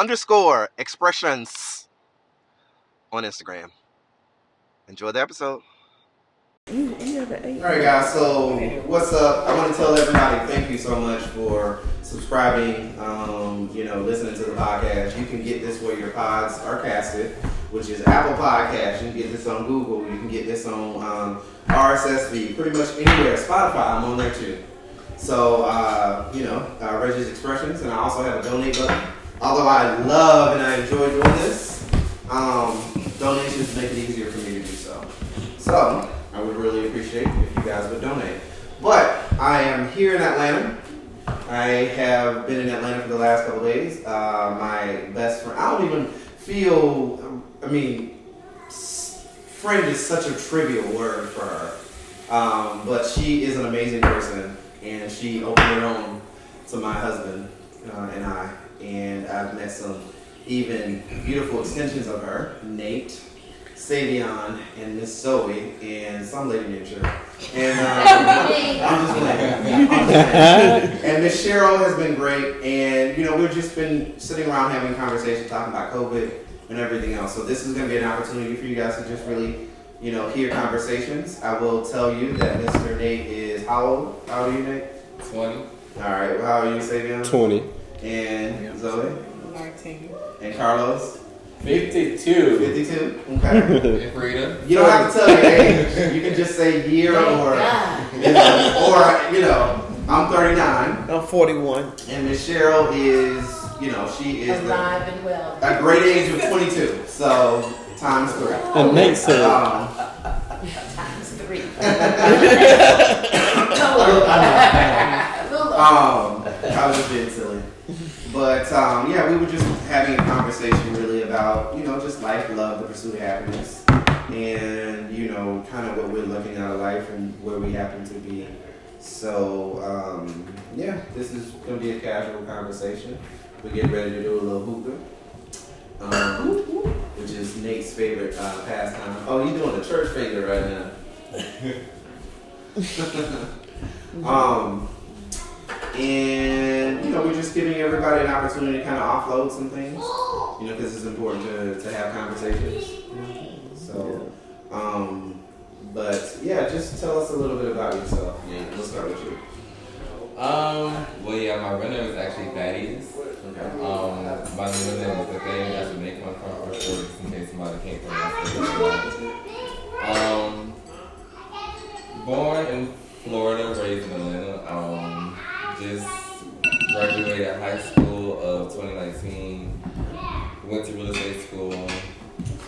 underscore expressions on Instagram. Enjoy the episode. All right, guys. So, what's up? I want to tell everybody thank you so much for subscribing. Um, you know, listening to the podcast. You can get this where your pods are casted, which is Apple Podcast. You can get this on Google. You can get this on um, RSS feed. Pretty much anywhere. Spotify, I'm on there too. So, uh, you know, uh, Reggie's Expressions, and I also have a donate button although I love and I enjoy doing this, um, donations make it easier for me to do so. So I would really appreciate if you guys would donate. But I am here in Atlanta. I have been in Atlanta for the last couple days. Uh, my best friend, I don't even feel, I mean, friend is such a trivial word for her. Um, but she is an amazing person, and she opened her home to my husband uh, and I and I've met some even beautiful extensions of her, Nate, Savion, and Miss Zoe, and some lady named Cheryl. And um, I'm just playing. And Miss Cheryl has been great, and you know we've just been sitting around having conversations, talking about COVID and everything else. So this is going to be an opportunity for you guys to just really, you know, hear conversations. I will tell you that Mr. Nate is how old? How old are you, Nate? Twenty. All right. Well, how are you, Savion? Twenty. And Zoe? 19. And Carlos? 52. 52? Okay. And Frida. You don't have to tell your age. You can just say year or, you know, or, you know, I'm 39. I'm 41. And Miss Cheryl is, you know, she is the, Alive and well. a great age of 22. So, times three. And Nate said, Um, Times three. um, I was just being silly. But um, yeah, we were just having a conversation really about, you know, just life, love, the pursuit of happiness, and, you know, kind of what we're looking at of life and where we happen to be. So, um, yeah, this is going to be a casual conversation. We get ready to do a little hookah, um, which is Nate's favorite uh, pastime. Oh, you're doing a church finger right now. um, and you know, we're just giving everybody an opportunity to kind of offload some things, you know, because it's important to, to have conversations. So, um, but yeah, just tell us a little bit about yourself. Yeah, we'll start with you. Um, well, yeah, my runner is actually Thaddeus. Okay. Um, my middle name the thing. I should make one front first in case somebody can't pronounce it. Um, born in Florida, raised in Atlanta. Um, just graduated high school of 2019. Went to real estate school.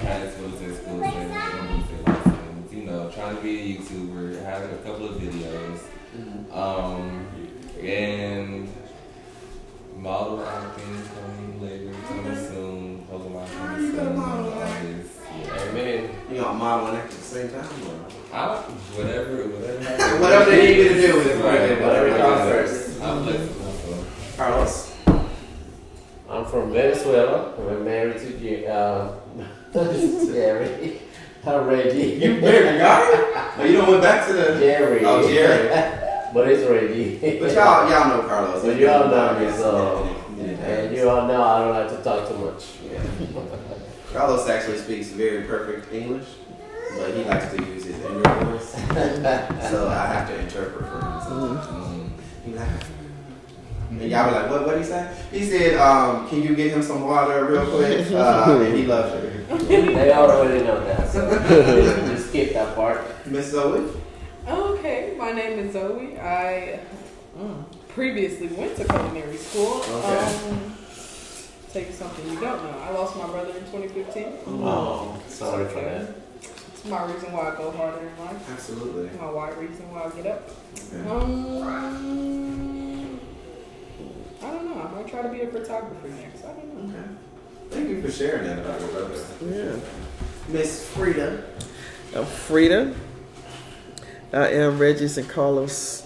Passed real estate school. License. You know, trying to be a YouTuber. Having a couple of videos. Um, and model acting coming later, coming soon. Pokemon coming soon. All. Yeah. Amen. You know, model and act at the same time. Or? I, whatever, whatever. Whatever they need you to do with Right, whatever whatever comes comes first. I'm Carlos. I'm from Venezuela. I'm married to Jerry. Uh, Jerry. I'm Reggie. You married God? Oh, you don't went back to the Jerry. Oh, Jerry. but it's Reggie. But y'all, y'all know Carlos. But you all know down me, so. And you all know I don't like to talk too much. Yeah. Carlos actually speaks very perfect English, but he likes to use his inner voice, so I have to interpret for him. Sometimes. He like, and y'all be like, what? What he say? He said, um, "Can you get him some water real quick?" Uh, and he loves you, they already know that, so just skip that part. Miss Zoe. Okay, my name is Zoe. I mm, previously went to culinary school. Okay. Um, tell you something you don't know. I lost my brother in 2015. Oh, sorry for that. It's my reason why I go harder in life. Absolutely. My why reason why I get up. Okay. Um, I don't know. I might try to be a photographer next. I don't know. Okay. Thank you for sharing that about your brother, Yeah. Miss Frida. I'm Frida. I am Reggie's and Carlos'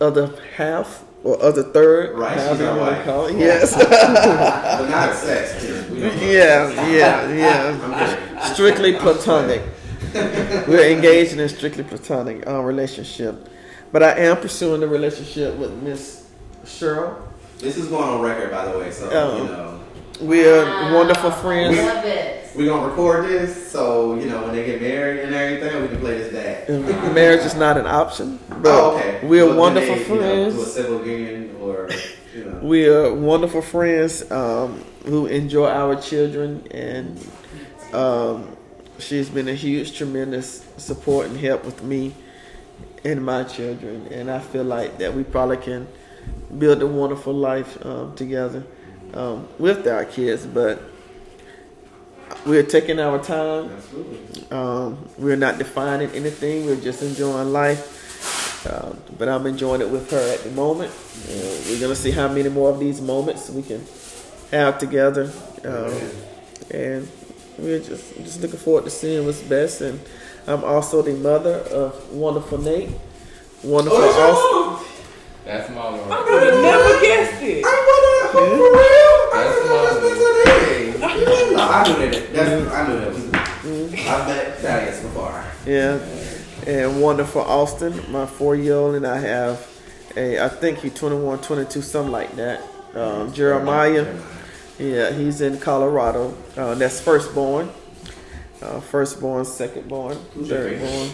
other half or other third. Right, however she's our you wanna wife. call it. Yes. but not sex. kid. We don't know. yeah, yeah, yeah. I'm kidding. Strictly platonic. We're engaged in a strictly platonic uh, relationship. But I am pursuing a relationship with Miss Cheryl. This is going on record, by the way, so Oh. you know. We're wonderful friends. We're gonna record this, so you know when they get married and everything, we can play this back. And Marriage is not an option, but oh, okay. we're But then wonderful they, You know, friends. to a civil union or you know. We are wonderful friends um, who enjoy our children, and um, she's been a huge, tremendous support and help with me and my children. And I feel like that we probably can build a wonderful life um, together um, with our kids. But we're taking our time. Um, we're not defining anything. We're just enjoying life. Um, but I'm enjoying it with her at the moment. Uh, we're gonna see how many more of these moments we can have together, um, and we're just just looking forward to seeing what's best. And I'm also the mother of wonderful Nate, wonderful Oh, Austin. That's my I one. would have never guessed it. I wanna for real. I That's didn't know my- this was a name. No, I knew that. That's, I knew that was. I've met Thaddeus before. Yeah, and wonderful Austin, my four-year-old, and I have a I think he's 21, 22, something like that. Um, Jeremiah. Yeah, he's in Colorado. Uh, that's firstborn. Uh, firstborn, secondborn, thirdborn.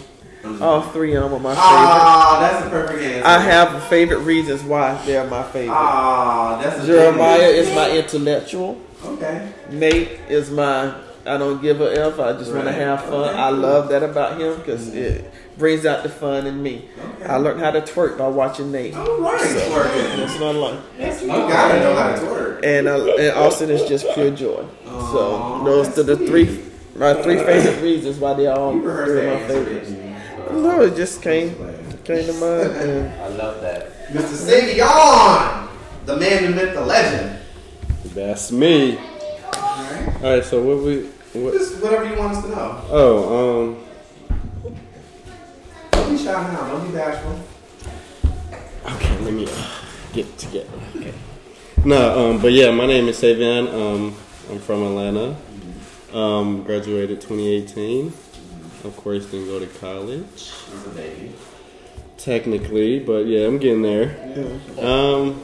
All three of them are my favorite. Ah, that's a perfect answer. I have favorite reasons why they're my favorite. Ah, that's a Jeremiah is my intellectual. Okay. Nate is my I don't give a f. I just want to have fun. Okay. I love that about him because it brings out the fun in me. Okay. I learned how to twerk by watching Nate. All right. Twerking. That's my life. Yes, You gotta know how to twerk. And uh, and Austin is just pure joy. Aw, so those are the three my three favorite reasons why they all You three of my answer, favorites. No, it just came came to mind. And I love that. Mr. Savion, the man, the myth, the legend. That's me. All right. All right, so what we what? Just whatever you want us to know. Oh, um, Don't be shy now. Don't be bashful. okay, let me uh, get it together. Okay. No, um, but yeah, my name is Savion. Um, I'm from Atlanta. Um, graduated 2018. Of course, didn't go to college He's a baby. technically, but yeah, I'm getting there. Um,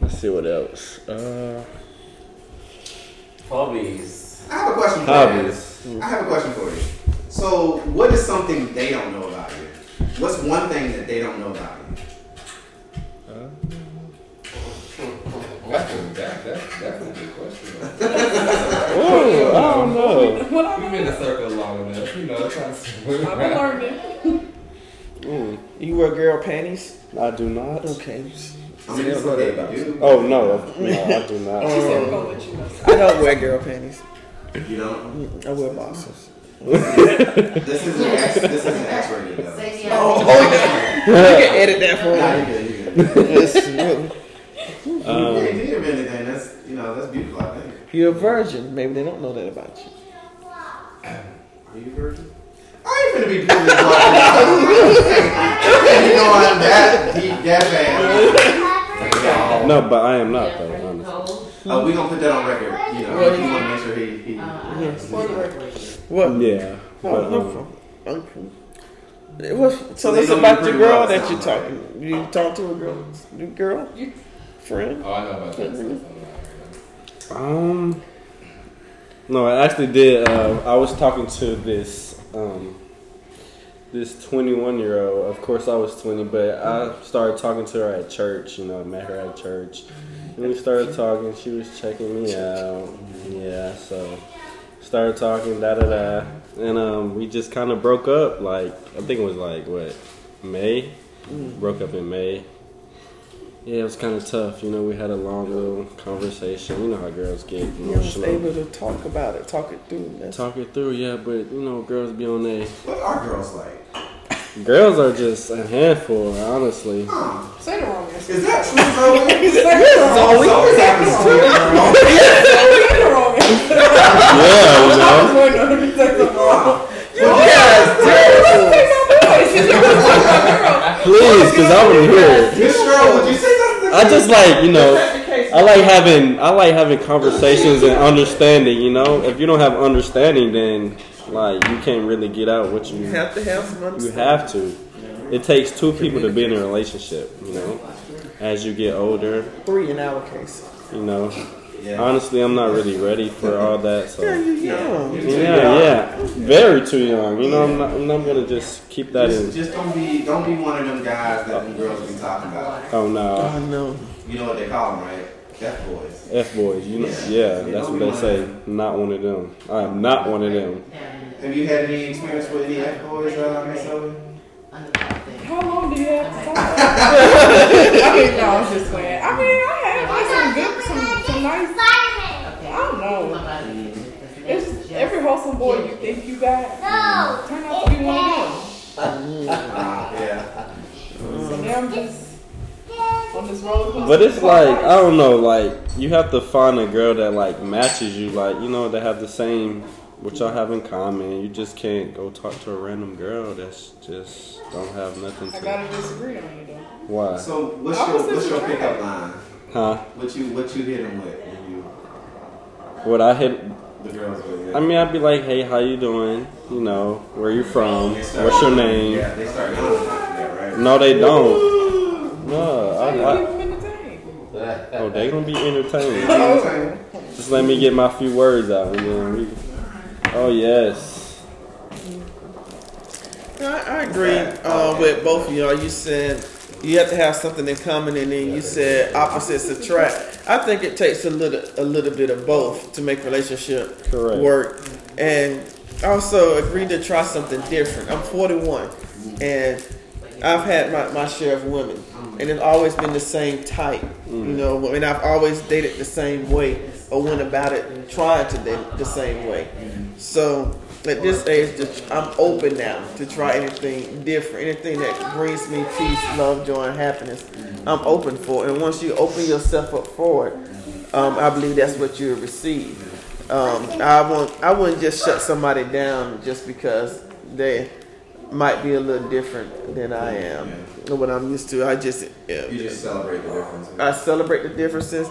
let's see what else. Uh, Hobbies. I have a question for Hobbies. you. I have a question for you. So, what is something they don't know about you? What's one thing that they don't know about you? That's a, that, that, that's a good question. oh, I don't know. What I've We've been in a circle long enough, you know, trying to I've been learning. Mm, you wear girl panties? I do not. Okay. I mean, it's okay if you. Oh no, no, I do not. She said we're gonna let you know. I don't wear girl panties. You don't. I wear boxers. This is an X. This is an X-rated though. Say Oh, other. you can edit that for Nah, you me. good. You good. It's you Um, ain't need of anything. That's you know that's beautiful. I think. You're a virgin. Maybe they don't know that about you. Are you a virgin? I ain't finna be proving this You know I'm that deep, that bad. no, but I am not though. Honestly. Uh, we gonna put that on record. You know, Well, you want to make sure he. he Uh, For the record. What? Yeah. Oh, But, no um, problem. Okay. It was, tell So they us about the girl well, that you're sound talking. You talk to a girl, new girl, friend. Oh, I know about that. Stuff. Um, no, I actually did. Uh, I was talking to this um, this 21 year old. Of course, I was 20, but I started talking to her at church. You know, I met her at church, and we started talking. She was checking me out. Yeah, so started talking, da da da, and um, we just kind of broke up. Like I think it was like what May. Broke up in May. Yeah, it was kind of tough. You know, we had a long little conversation. You know how girls get You was emotional. able to talk about it, talk it through. That's Talk it through, yeah, but you know, girls be on they. What are girls like? Girls are just a handful, honestly. Say the wrong answer. Is that true, Zoe? Say the wrong Zoe, always happens to you. Say the wrong answer. Yeah, you know. I was waiting on him to say something wrong. Please, because I want to hear it. Miss would you say? I just like, you know, I like having, I like having conversations and understanding. You know, if you don't have understanding, then like you can't really get out what you you have to have some you have to. It takes two people to be in a relationship. You know, as you get older, Three in our case. you know. Yeah. Honestly, I'm not really ready for all that. So. Yeah, you're young. Yeah, yeah, very too young. You know, I'm not, I'm not gonna just keep that Just, in. just don't be don't be one of them guys that them girls be talking about. Oh no, I know. You know what they call them, right? F boys. f boys. You know, yeah, that's what they say. Not one of them. I am not one of them. Have you had any experience with any F boys, uh, Miss Zoe? How long do you have to talk? I mean, no, I'm just playing. I mean, I had like some good, some, some nice. I don't know. Oh, it's every wholesome boy you think you got turn out to be one of them. Yeah. So now I'm just on this roller coaster. But it's like I don't know. Like you have to find a girl that like matches you. Like you know, they have the same. What y'all have in common. You just can't go talk to a random girl that's just don't have nothing I to. gotta disagree on you though. Why? So what's I your what's your pickup line? Huh? What you what you hit them with when you What I hit the girls with? I mean, I'd be like, "Hey, how you doing? You know, where you from? Start- What's your name?" Yeah, they start going after that, right? No, they don't. No, I, Keep I, them entertained. oh, they gonna be entertained. You know what I'm saying? Just let me get my few words out, and then we. Oh yes, I, I agree uh, with both of y'all. You said you have to have something in common, and then you said opposites attract. I think it takes a little a little bit of both to make relationship Correct. work, and also agree to try something different. I'm 41, and I've had my, my share of women, and it's always been the same type. You know, and I've always dated the same way or went about it trying to date the same way. So at this age, just- I'm open now to try anything different, anything that brings me peace, love, joy, and happiness. I'm open for, it. and once you open yourself up for it, um, I believe that's what you'll receive. Um, I won't. I wouldn't just shut somebody down just because they might be a little different than I am or what I'm used to. I just, You just celebrate the differences. I celebrate the differences.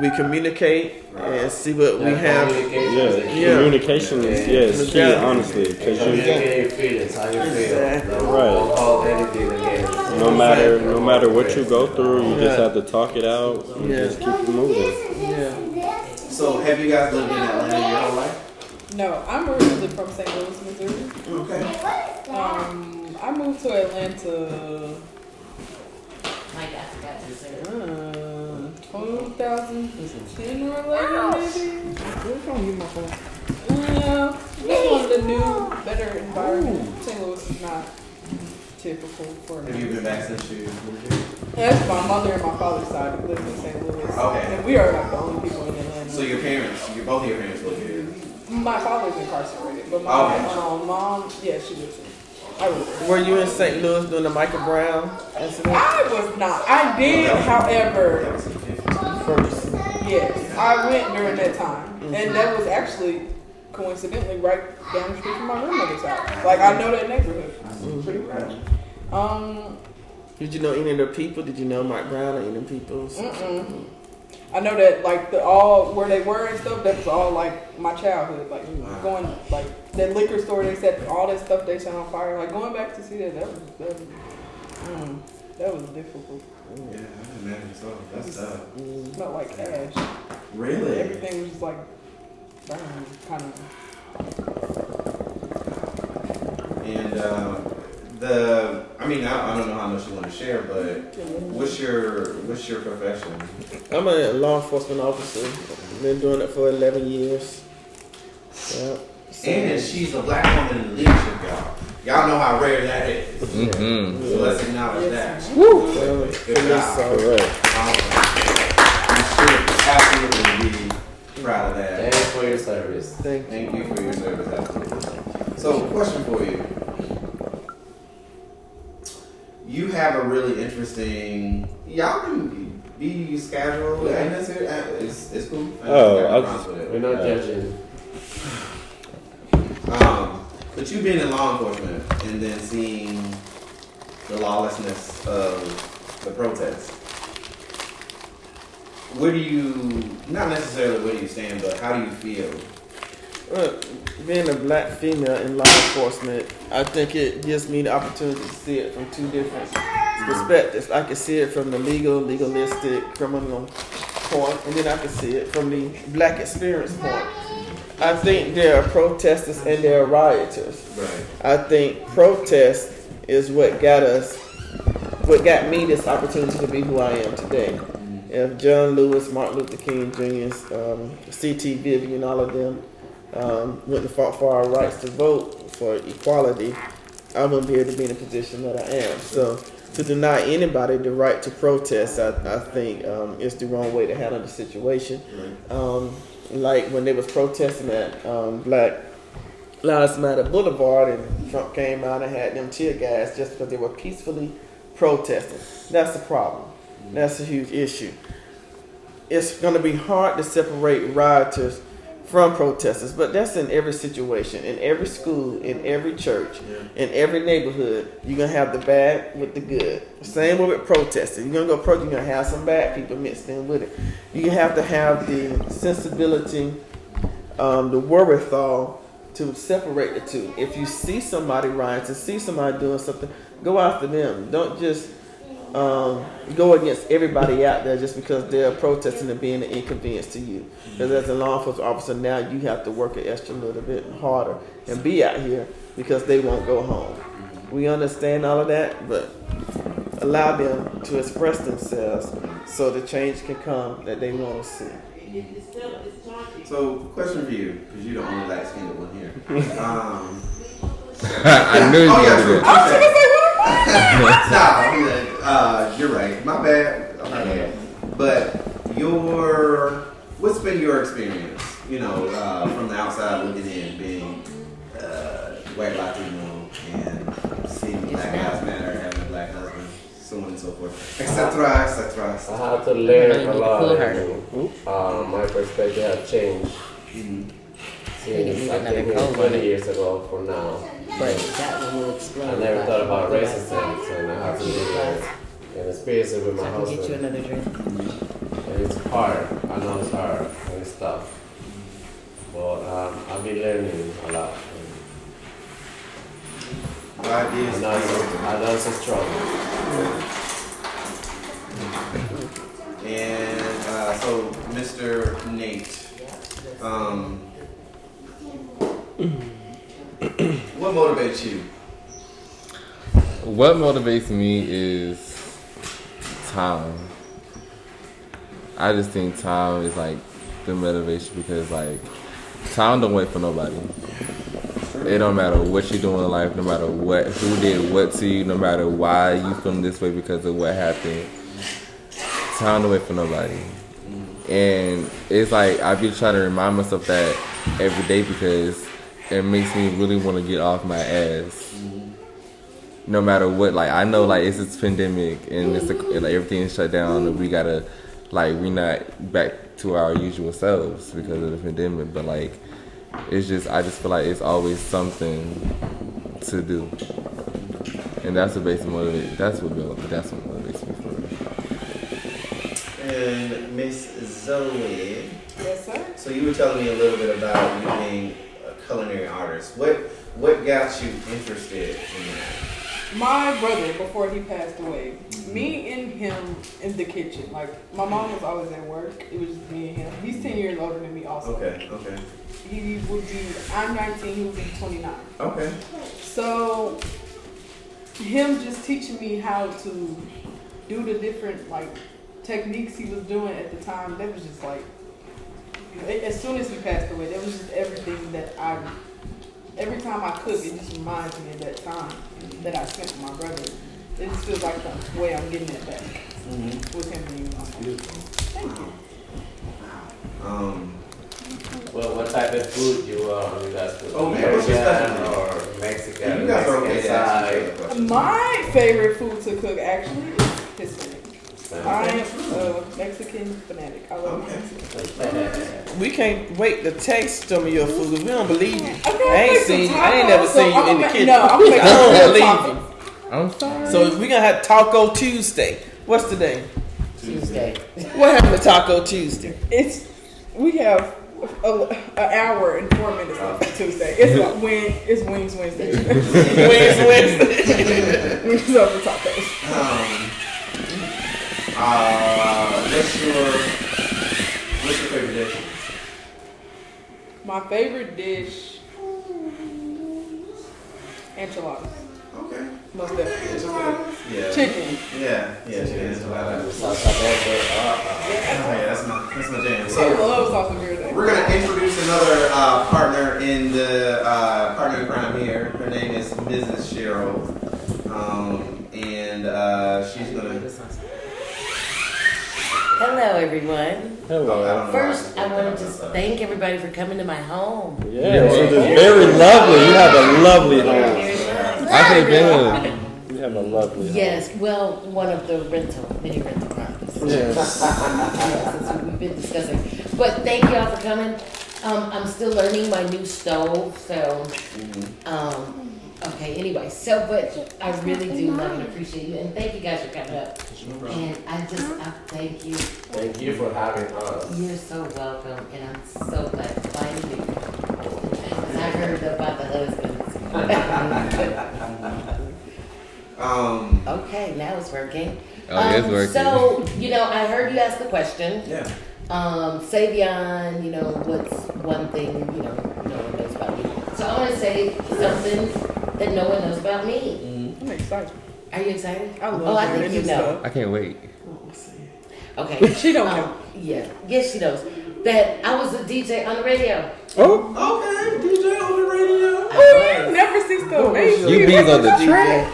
We communicate and see what we have. yeah. Yeah. Communication is yeah, is key, Yeah. honestly, because you Communicate your feelings, how you feel. Exactly. Don't, Right. don't hold anything against you. no matter no matter what you go through, you just have to talk it out and Yeah. just keep moving. Yeah. So have you guys lived in Atlanta your whole life? No, I'm originally from St. Louis, Missouri. Okay. Um, I moved to Atlanta Like I forgot to uh, 2010 or 11, maybe. Yeah, just wanted a new, better environment. St. Louis is not typical for Have you me. been back since you moved here? That's my mother and my father's side who lives in St. Louis. Okay. And we are like the only people in Atlanta. So your parents, your both of your parents live here. My father's incarcerated, but my Okay. um, mom, yeah, she lives here. I was. Were you in St. Louis doing the Michael Brown incident? I was not. I did, however, That was in 50. First. yes, I went during that time, and that was actually coincidentally right down the street from my grandmother's house. Like I know that neighborhood pretty well. Um, Did you know any of the people? Did you know Mike Brown or any of the people? mm-mm. I know that like the all where they were and stuff. That was all like my childhood. Like going like that liquor store. They said all that stuff they set on fire. Like going back to see that. That was that was, mm, that was difficult. Yeah, I imagine so. That's tough. It smelled like ash. Really? Everything was just like burned, kind of. And uh, the, I mean, I, I don't know how much you want to share, but what's your what's your profession? I'm a law enforcement officer. Been doing it for 11 years. Yeah. So- And she's a black woman in leadership, y'all. Y'all know how rare that is. Mm-hmm. So let's acknowledge that. Woo! Good So, yes, job. sir. Awesome. You should absolutely be proud of that. Thanks for your service. Thank you. Thank you for your service, absolutely. So, question for you. You have a really interesting. Y'all can be casual, and that's it. Uh, It's, it's cool. I Oh, got I no just- problem We're it. not judging. Um, but you being in law enforcement and then seeing the lawlessness of the protests. Where do you, not necessarily where do you stand, but how do you feel? Well, being a black female in law enforcement, I think it gives me the opportunity to see it from two different perspectives. I can see it from the legal, legalistic, criminal point, and then I can see it from the black experience point. I think there are protesters and there are rioters. Right. I think protest is what got us, what got me this opportunity to be who I am today. If John Lewis, Martin Luther King Jr., um, C.T. Vivian, all of them um, went and fought for our rights to vote for equality, I wouldn't be able to be in the position that I am. So to deny anybody the right to protest, I, I think um, is the wrong way to handle the situation. Um, like when they was protesting at um, Black Lives Matter Boulevard, and Trump came out and had them tear gas just because they were peacefully protesting. That's the problem. That's a huge issue. It's going to be hard to separate rioters from protesters, but that's in every situation, in every school, in every church, in every neighborhood. You're gonna have the bad with the good. Same with protesting. You're gonna go protest. You're gonna have some bad people mixed in with it. You have to have the sensibility, um, the wherewithal to separate the two. If you see somebody rioting, see somebody doing something, go after them. Don't just um, go against everybody out there just because they're protesting and being an inconvenience to you. Because as a law enforcement officer now, you have to work an extra little bit harder and be out here because they won't go home. We understand all of that, but allow them to express themselves so the change can come that they want to see. So, question for you, because you're the only light skinned one here. Um, I knew you oh, were yeah, gonna true. do it. uh, you're right. My bad. I'm bad. But your, what's been your experience? You know, uh, from the outside looking in, being uh, white Latino and seeing Black Lives Matter, having a black husband, so on and so forth, etc., etc. I had to learn a lot. pull of Uh, my perspective has changed Mhm. Since need I another came here cold 20 one. years ago from now. But that one will explode. I never thought about racism, and I have to do that and experience it with my I can get you another drink. And it's hard. I know it's hard and it's tough. But um, I've been learning a lot. God is. I know it's, I know it's a struggle. And uh, so, Mr. Nate, um, what motivates you? What motivates me is time. I just think time is like the motivation because like time don't wait for nobody. It don't matter what you're doing in life, no matter what who did what to you, no matter why you feeling this way because of what happened. Time don't wait for nobody. And it's like I be trying to remind myself that every day because it makes me really want to get off my ass no matter what. Like I know, like it's this pandemic and it's a, like everything is shut down, and we gotta like we're not back to our usual selves because of the pandemic. But like it's just I just feel like it's always something to do, and that's what basically motivate. That's what build- that's what motivates me for. real. And Miss Zoe, Yes, sir. so you were telling me a little bit about you being a culinary artist. What what got you interested in that? My brother, before he passed away, me mm-hmm. and him in the kitchen. Like my mom was always at work. It was just me and him. He's ten years older than me, also. Okay, okay, He would be. I'm 19. He would be 29. okay. So him just teaching me how to do the different like techniques he was doing at the time. That was just like as soon as he passed away, that was just everything that I. Every time I cook, it just reminds me of that time that I spent with my brother. It just feels like the way I'm getting it back with him and you. Thank you. Um, Well, what type of food you uh, you guys cook? Oh, man, what's your Asian specialty? or Mexican? you guys are okay Mexican to ask each side? My favorite food to cook actually is Hispanic. I am a Mexican fanatic. I love Okay. Mexican. We can't wait to taste some of your food. We don't believe you. Okay, I ain't seen you. I ain't never tacos, seen you in the I'ma kitchen. No, I'm I don't believe you. I'm sorry. So we gonna have Taco Tuesday. What's today? Tuesday. What happened to Taco Tuesday? It's we have an hour and four minutes left for Tuesday. It's like when it's Wings Wednesday. Wednesday, Wednesday. Wings over tacos. Oh. Uh, what's your what's your favorite dish? My favorite dish, enchiladas. Okay. Most definitely. Yeah. Chicken. Yeah, yeah, chicken enchiladas. Salsa verde. Oh yeah, that's my that's my jam. I So love salsa verde. we're gonna introduce another uh, partner in the uh, partner in crime here. Her name is Mrs. Cheryl, um, and uh, she's gonna. Hello, everyone. Hello. First, I did want to just thank everybody for coming to my home. Yeah, it is very lovely. You have a lovely home. Very nice. I've been. You have a lovely home. Yes, well, one of the rental, many rental properties. Yes. That's what we've been discussing. But thank y'all for coming. Um, I'm still learning my new stove, so, um, okay, anyway, so, but I really do love and appreciate you, and thank you guys for coming up. And I just, I thank you. Thank you for having us. You're so welcome, and I'm so glad to find you. And I heard about the husbands. Um, Okay, now it's working. Oh, it's Um, working. So, you know, I heard you ask the question. yeah. Um, Savion, you know, what's one thing, you know, no one knows about you? So I want to say something that no one knows about me. I'm excited. Are you excited? I love Oh, I learning think you know. stuff. I can't wait. Okay. She don't Um, know. Yeah. Yes, she knows. That I was a DJ on the radio. Oh, Okay, DJ on the radio. Oh, was. Never cease to amaze You me. bees on the track.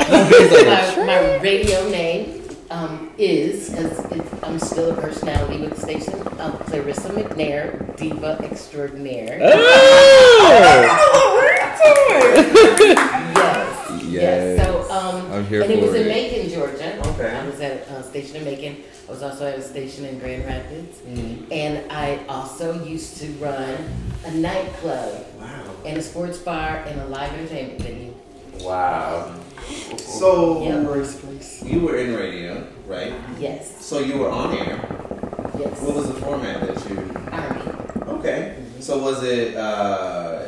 You bees on the my, my radio name um, is, because I'm still a personality with the station, um, Clarissa McNair, diva extraordinaire. Yes. Yes. Yes. So, um, I'm here and it was for in. Macon, Georgia. Okay. I was at a station in Macon. I was also at a station in Grand Rapids. Mm-hmm. And I also used to run a nightclub Wow. and a sports bar and a live entertainment venue. Wow. So Yep. you were in radio, right? Yes. So you were on air. Yes. What was the format that you? Army. Okay. So was it uh,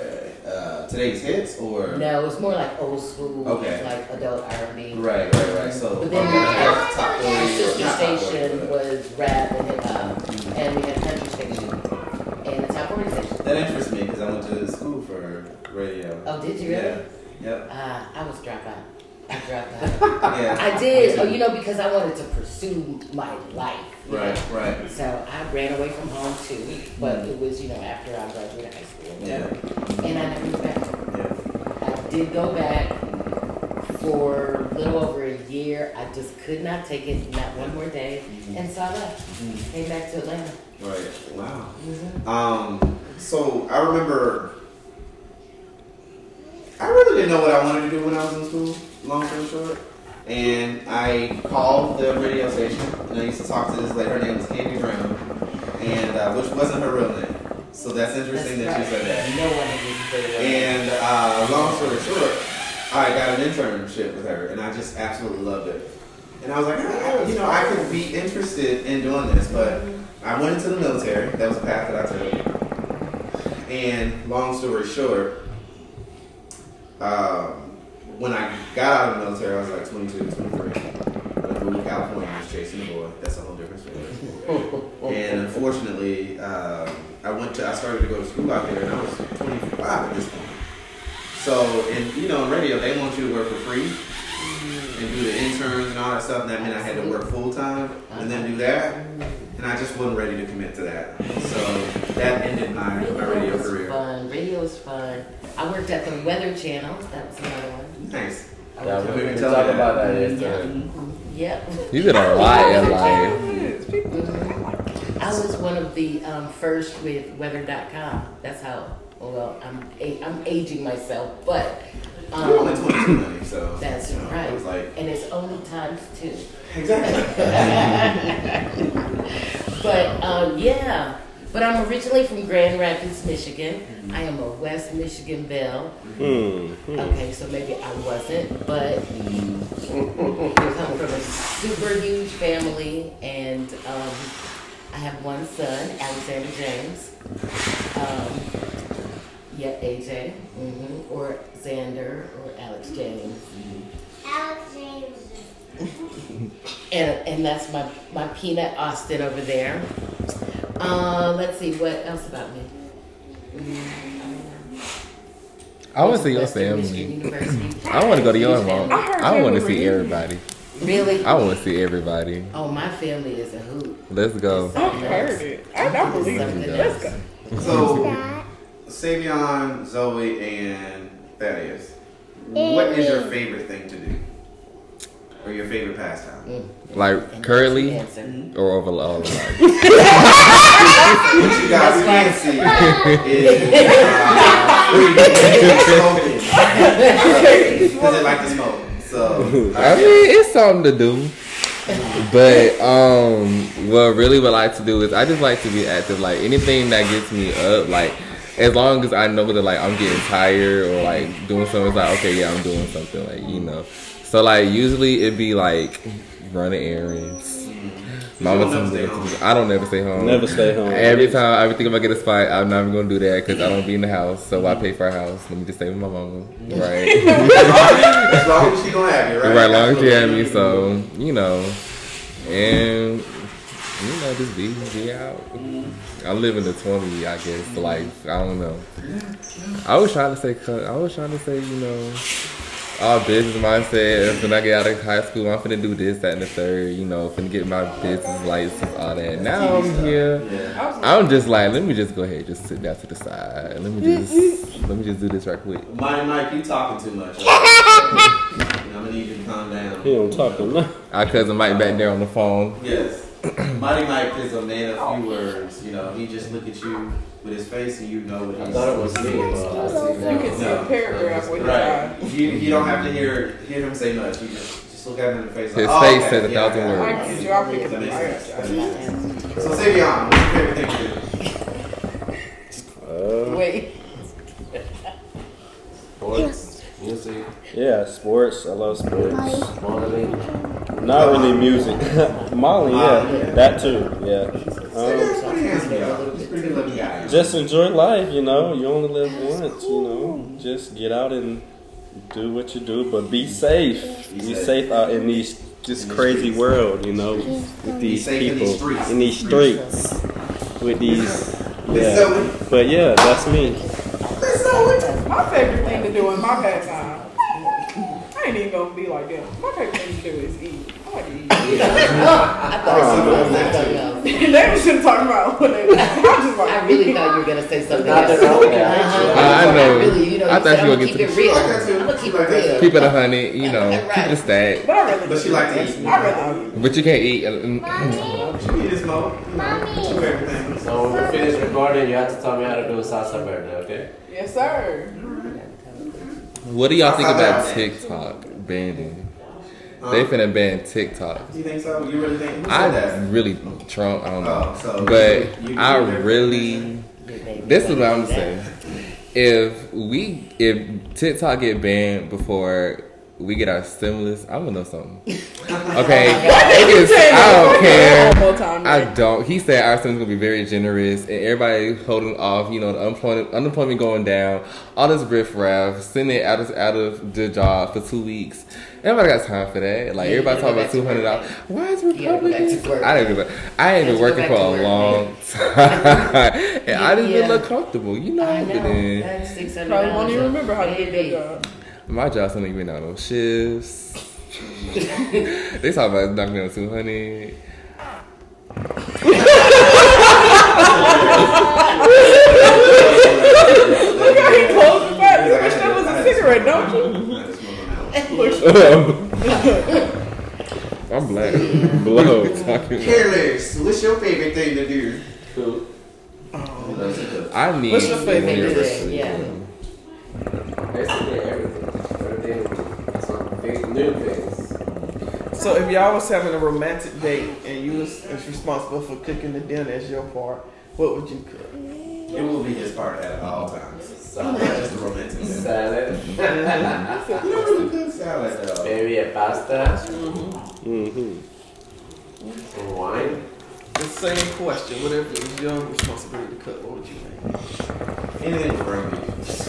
uh, today's hits or? No, it was more like old school, Okay. like adult R&B. Right, right, right. So But then um, we had top forty. or sister not top 40, station was rap and hip hop, and we had a country station and the top 40 station. That interests me because I went to school for radio. Oh, did you really? Yeah. Yep. Uh, I was dropout. I dropped out. Yeah. I did, oh, you know, because I wanted to pursue my life. You Right, know. right. So I ran away from home too, but it was, you know, after I graduated high school. Yeah. whatever. And I never went back. Yeah. I did go back for a little over a year. I just could not take it, not one more day. And so I left. Came back to Atlanta. Right. Wow. Mhm. Um. So I remember. I really didn't know what I wanted to do when I was in school. Long story short. And I called the radio station, and I used to talk to this lady. Her name was Candy Brown, and uh, which wasn't her real name. So that's interesting that you That's said that. No one that. And uh, long story short, I got an internship with her, and I just absolutely loved it. And I was like, "Ah, you know, I could be interested in doing this, but I went into the military. That was the path that I took. And long story short, um, when I got out of the military, I was like 22, 23. I moved to California, I was chasing a boy. That's a whole different story. and unfortunately, um, I went to, I started to go to school out there, and I was 25 at this point. So, and you know, in radio, they want you to work for free and do the interns and all that stuff. And that meant I had to work full time and then do that. And I just wasn't ready to commit to that. So that ended my, my radio was career. fun. Radio was fun. I worked at the Weather Channel. That was another one. Nice. I Yeah, we can can tell talk that. about that Yeah. yesterday. Yep. You did a lot in life. I was one of the um, first with weather.com. That's how, well, I'm, a- I'm aging myself, but You're only um, 22, honey, so. that's you know, right. It was like, And it's only times two. exactly. But um, yeah, but I'm originally from Grand Rapids, Michigan. I am a West Michigan Belle. Hmm. hmm. Okay, so maybe I wasn't, but I come from a super huge family, and um, I have one son, Alexander James. Um, yeah, AJ, hmm or Xander, or Alex James. Alex James. And, and that's my, my peanut Austin over there. Uh, let's see, what else about me? I want to see your family. I want to go to your Huge mom. family. I want to see reunion. everybody. Really? I want to see everybody. Oh, my family is a hoot. Let's go. I heard it. I, I believe it. Let's go. So, That. Savion, Zoe, and Thaddeus, what is your favorite thing to do? Or your favorite pastime? Mm. Like And currently that's the or over all the life. What you guys can't see is uh, smoking. Because they like to smoke. So, I mean, it's something to do. But um, what really would like to do is I just like to be active. Like anything that gets me up, like as long as I know that like I'm getting tired or like doing something, it's like okay, yeah, I'm doing something. Like you know, so like usually it'd be like running errands. Mama don't tells me never what stay to do. I don't never stay home. Never stay home. Every time I think if I get a spot, I'm not even gonna do that because I don't be in the house. So I pay for a house. Let me just stay with my mama, right? as long as she gonna have you, right? Right, long as you have me, so you know, and you know, just be be out. Mm. I live in the twenty, I guess, life. I don't know. I was trying to say, I was trying to say, you know, all business mindset. When I get out of high school, I'm finna do this, that, and the third. You know, finna get my business license, all that. Now I'm here. Yeah. I'm just like, let me just go ahead, just sit down to the side. Let me just, let me just do this right quick. Mike, Mike, you talking too much. I'm gonna need you to calm down. He don't talk enough. Our cousin Mike back there on the phone. Yes. Mighty Mike is a man of few words. You know, he just look at you with his face and you know what he's I thought it was me. but You can see a paragraph with Right. eye. You, you don't have to hear hear him say much. You just just look at him in the face. His oh, face okay, said a yeah, thousand I got it. I words. can get you. I'll pick it That I got you. So Savion, what's your favorite thing to do? Uh, Wait. Sports, music, yeah, sports. I love sports. modeling. Not really music. Molly, yeah, that too. Yeah. Um, pretty handsome guy. He's a pretty good looking guy. just enjoy life. You know, you only live once. You know, just get out and do what you do, but be safe. Be safe out in these this crazy world. You know, with these people in these streets with these. Yeah. But yeah, that's me. Miss Zoe. My favorite thing to do in my pastime. I ain't even gonna be like them. My favorite thing to do is eat. I like to eat. I thought you were gonna say something else. they was just talking about what they. I. I really thought you were gonna say something Not else. that. Uh-huh. I know. Really, you know, I you thought said, you were gonna gonna keep get it real. Like that too. I'm gonna keep it real. Keep it a hundred, you know, Right. keep it stacked. But I really. But she like to eat. I really. do. But you can't eat. uh, Mommy. She eat his smoke. What's your favorite? So when we finish recording, you have to tell me how to do a salsa verde, okay? Yes, sir. What do y'all think about TikTok banning? Um, They finna ban TikTok. You think so? You really think? Who said I that? really Trump. I don't know, Oh, so but you- you- I really. This is what I'm saying. If we, if TikTok get banned before we get our stimulus. I'm gonna know something. Okay, it is, I don't care. One more time, I don't. He said our stimulus gonna be very generous, and everybody holding off. You know, the unemployment unemployment going down. All this riffraff, sending it out of out of the job for two weeks. Everybody got time for that. Like Yeah, everybody talking about go two back hundred to dollars. Why is You gotta go back Republicans? I didn't. even. I ain't been You have to working for a back to long work, time, and I didn't Yeah. even look comfortable. You know, I but know. then That's six hundred Probably won't even remember how to do Baby. job. my job's not even on no shifts. they talk about knocking down two hundred. Look how he closed the back. You wish that was a cigarette, don't you? I'm black. Blow. Careless. What's your favorite thing to do? Cool. I need. What's your favorite one dish? year. Yeah. Basically everything. Everything. Some things, new things. So if y'all was having a romantic date and you was, was responsible for cooking the dinner as your part, what would you cook? It will be his part at all times. Not just the romantic. dinner. Salad. You know, really good salad though. Maybe a pasta. Mm-hmm. Some wine. The same question. Whatever it was your responsibility to cook, what would you make? Anything with ground beef. This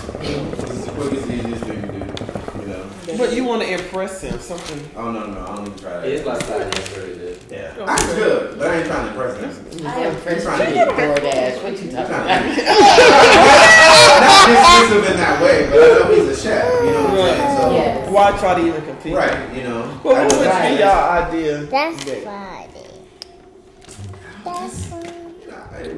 is the quickest, easiest thing to do. You know. But you want to impress him, something. Oh no, no, I don't even try that. It's lasagna, very good. Yeah. I could, but I ain't trying to impress him. I am friends Trying with to- DoorDash. What you talking Trying about? To- Not dismissive in that way, but I know he's a chef. You know what I'm saying? So, Yes. Why try to even compete? right, you know. Well, I what would be y'all idea? That's date? funny. That's funny.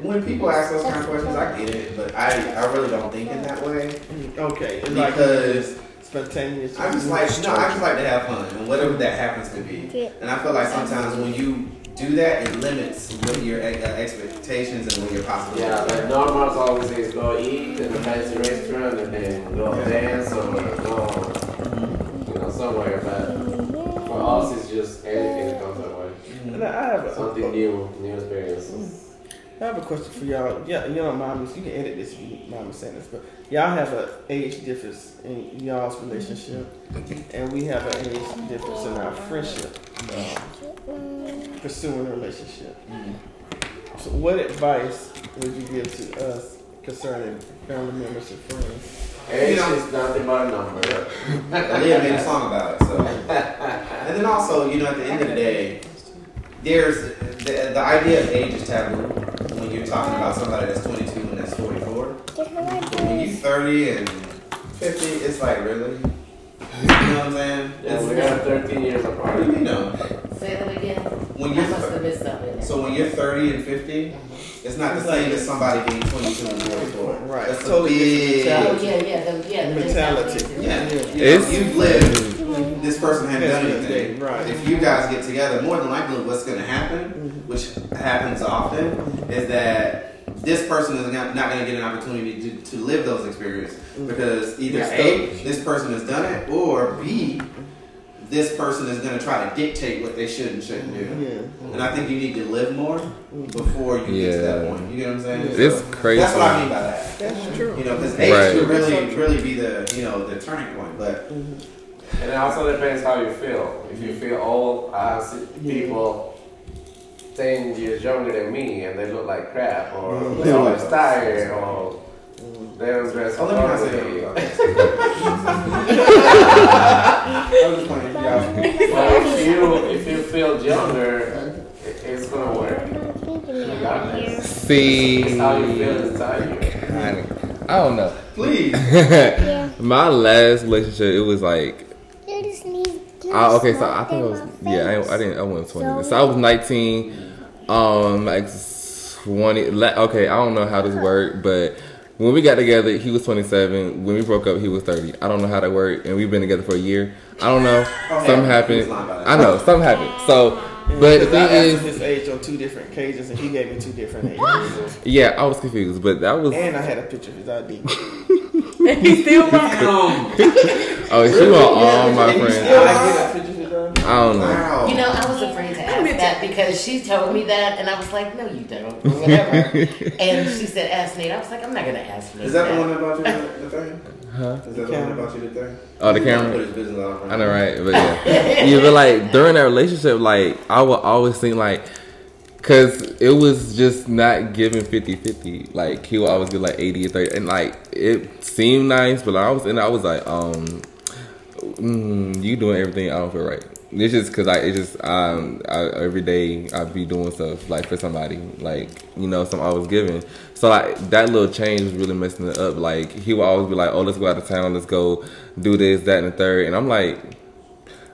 When people ask those kind of questions, I get it, but I, I really don't think in that way Okay, it's like because spontaneous. I just like no, I just like to have fun and whatever that happens to be. And I feel like sometimes when you do that, it limits what your uh, expectations and what your possibilities. Yeah, are. like normals always say go eat in a fancy restaurant and then go dance or go, you know, somewhere. But for us, it's just anything that comes our way. And I have a, Something new, new experiences. I have a question for y'all. Yeah, you know, mom, you can edit this if you mind me saying this, but y'all have an age difference in y'all's relationship, and we have an age difference in our friendship, um, pursuing a relationship. Mm-hmm. So, what advice would you give to us concerning family members and friends? Age You know- is nothing but a number. Aaliyah made a song about it. So, and then also, you know, at the end of the day, there's the, the idea of age is taboo when you're talking about somebody that's 22 and that's 44. But when you're 30 and 50, it's like really, you know what I'm saying? Yeah, we got 13 years apart. you know, Say that again. When you're must have missed something. in there. so when you're 30 and 50, it's not the same as somebody being 22 and 44. Right. That's a Totally big different Oh, yeah, yeah, the, yeah. the Mentality. Yeah, you know, you've lived. This person hadn't done anything. right. If you guys get together, more than likely, what's going to happen, which happens often, is that this person is not going to get an opportunity to, to live those experiences because either Yeah, a this person has done it, or b this person is going to try to dictate what they should and shouldn't do. Mm-hmm. Yeah. And I think you need to live more mm-hmm. before you get to that point. You get what I'm saying? It's So crazy. That's what I mean by that. That's true. You know, because age Right. should really, really be the you know the turning point. But mm-hmm. And it also depends how you feel. If you feel old, I see people 10 years younger than me and they look like crap, or they're always tired, or they don't dress Oh, let me not say that. I was just wondering if y'all. But if you, if you feel younger, it- it's gonna work. Regardless. See, It's how you feel inside you. I, I don't know. Please. My last relationship, it was like You just need. you okay, so I think I was yeah, I, face. I didn't I wasn't twenty. So- So I was nineteen. Um, like twenty. Okay, I don't know how this worked, but when we got together, he was twenty seven. When we broke up, he was thirty. I don't know how that worked, and we've been together for a year. I don't know. Oh, Something yeah, he was happened. lying about that. I know something happened. So, but the Because I thing asked is, his age on two different occasions, and he gave me two different ages. yeah, I was confused, but that was And I had a picture of his ID. And he still lying. oh, she want all my Yeah, friends. Yeah. I get a picture of his ID? I don't know. Wow. You know, I was afraid to ask that because she told me that, and I was like, "No, you don't," whatever. and she said, "Ask Nate." I was like, "I'm not gonna ask Nate." Is that the one that brought you the, the thing? Huh? Is that the one about you there? Oh, the camera? Put his business out front. I know, right? But yeah, yeah. But like during that relationship, like I would always think like, cause it was just not giving 50-50. Like he would always get like eighty or thirty, and like it seemed nice, but I was and I was like, um, mm, you doing everything I don't feel right. It's just cause I it just um I, every day I be doing stuff like for somebody like you know some I was giving so like that little change was really messing it up like he would always be like oh let's go out of town let's go do this that and the third and I'm like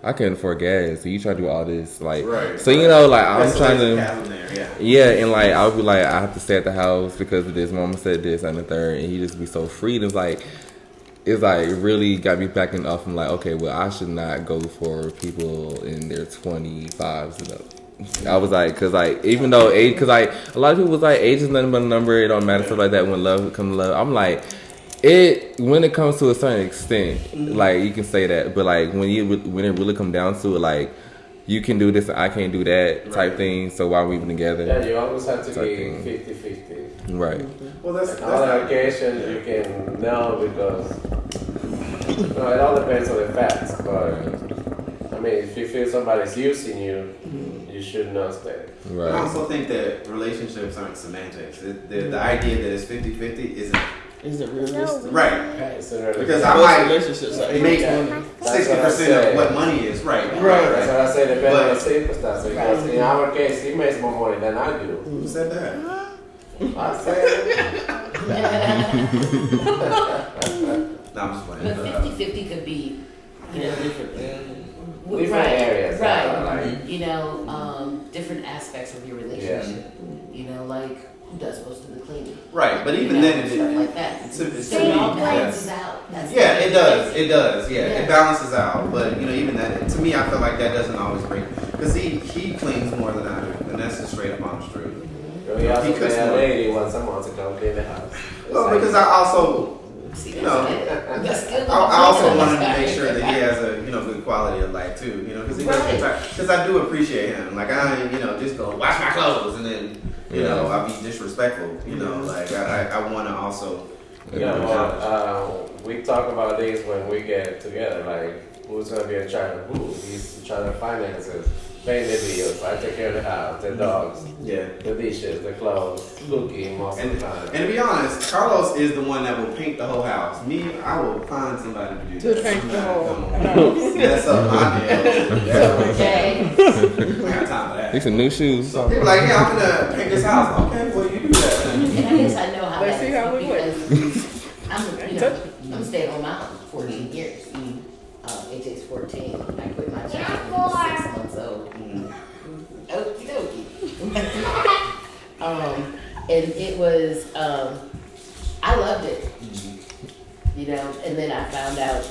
I can't afford gas so you try to do all this like Right. so you know like I'm That's trying to there, yeah. yeah, and like I'll be like, I have to stay at the house because of this. Mama said this and the third, and he just be so free. And it's like, it's like really got me backing off. I'm like, okay, well, I should not go for people in their 25s and up. I was like, cause like even though age, cause like a lot of people was like age is nothing but a number. It don't matter stuff like that when love comes to love. I'm like, it when it comes to a certain extent, mm-hmm. like you can say that, but like when you when it really come down to it, like you can do this, I can't do that type Right. thing. So why are we even together? Yeah, you always have to Type be thing. 50 50. Right. Well, that's, On that's not, occasion, you can know because no, it all depends on the facts. But I mean, if you feel somebody's using you, mm-hmm. you should not stay. Right. I also think that relationships aren't semantics. The, the, the idea that it's 50 50 isn't Is it realistic? right. It's a Because I Most might relationships are make 60% of what money is, right? Right. That's what I say, depending on the But- circumstances. Because in our case, he makes more money than I do. Who said that? I said, No, I'm just playing. But Uh, 50-50 could be, you know, different. w- Different right, areas, right? like- you know, um, different aspects of your relationship. You know, like who does most of the cleaning? right, but even You know, then, stuff it, like that. it's, it's So to it me, all yes. out. That's Yeah, it does. It does. Yeah, Yeah. it balances out. But you know, even that, to me, I feel like that doesn't always break because he he cleans more than I do, and that's just straight up honest truth. we also He cooks pay a lady once a month to come clean the house. Well, because I also See, You know, good. That's good. I, I also wanted to make sure that he has a you know good quality of life too. You know, because because I do appreciate him. Like I you know just go wash my clothes and then you know I'll be disrespectful. You know, like I I, I want to also. You know, uh, we talk about this when we get together, like who's gonna be in charge of who? He's in charge of finances, paying the bills. I take care of the house, the dogs, Yeah. the dishes, the clothes, cooking most of And, the time. and to be honest, Carlos is the one that will paint the whole house. Me, I will find somebody to do To paint the whole come on. Mess up my nails. Okay. I ain't got time for that. These some new shoes. So people like, yeah, I'm gonna paint this house. Okay, well you do that. And I guess I know how Let's that see how we is because I'm, you know, I'm a stay-at-home mom for 14 years. Uh, AJ's 14. I quit my job when six months old. Okie dokie. um, and it was, um, I loved it. You know, and then I found out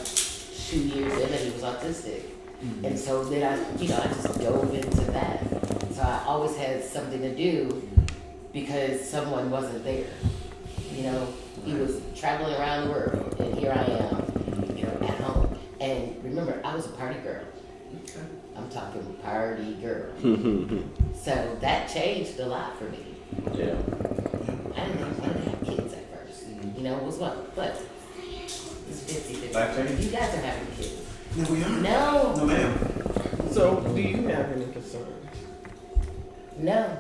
two years in that he was autistic. And so then I, you know, I just dove into that. So I always had something to do because someone wasn't there. You know, he was traveling around the world, and here I am, you know, at home. And remember, I was a party girl. Okay. I'm talking party girl. so that changed a lot for me. Yeah. Mm-hmm. I didn't have, I didn't have kids at first. You know, it was what? But it's 50 50. Life changed? You guys are having kids. No, we are. No, No, ma'am. So, do you have any concerns? no,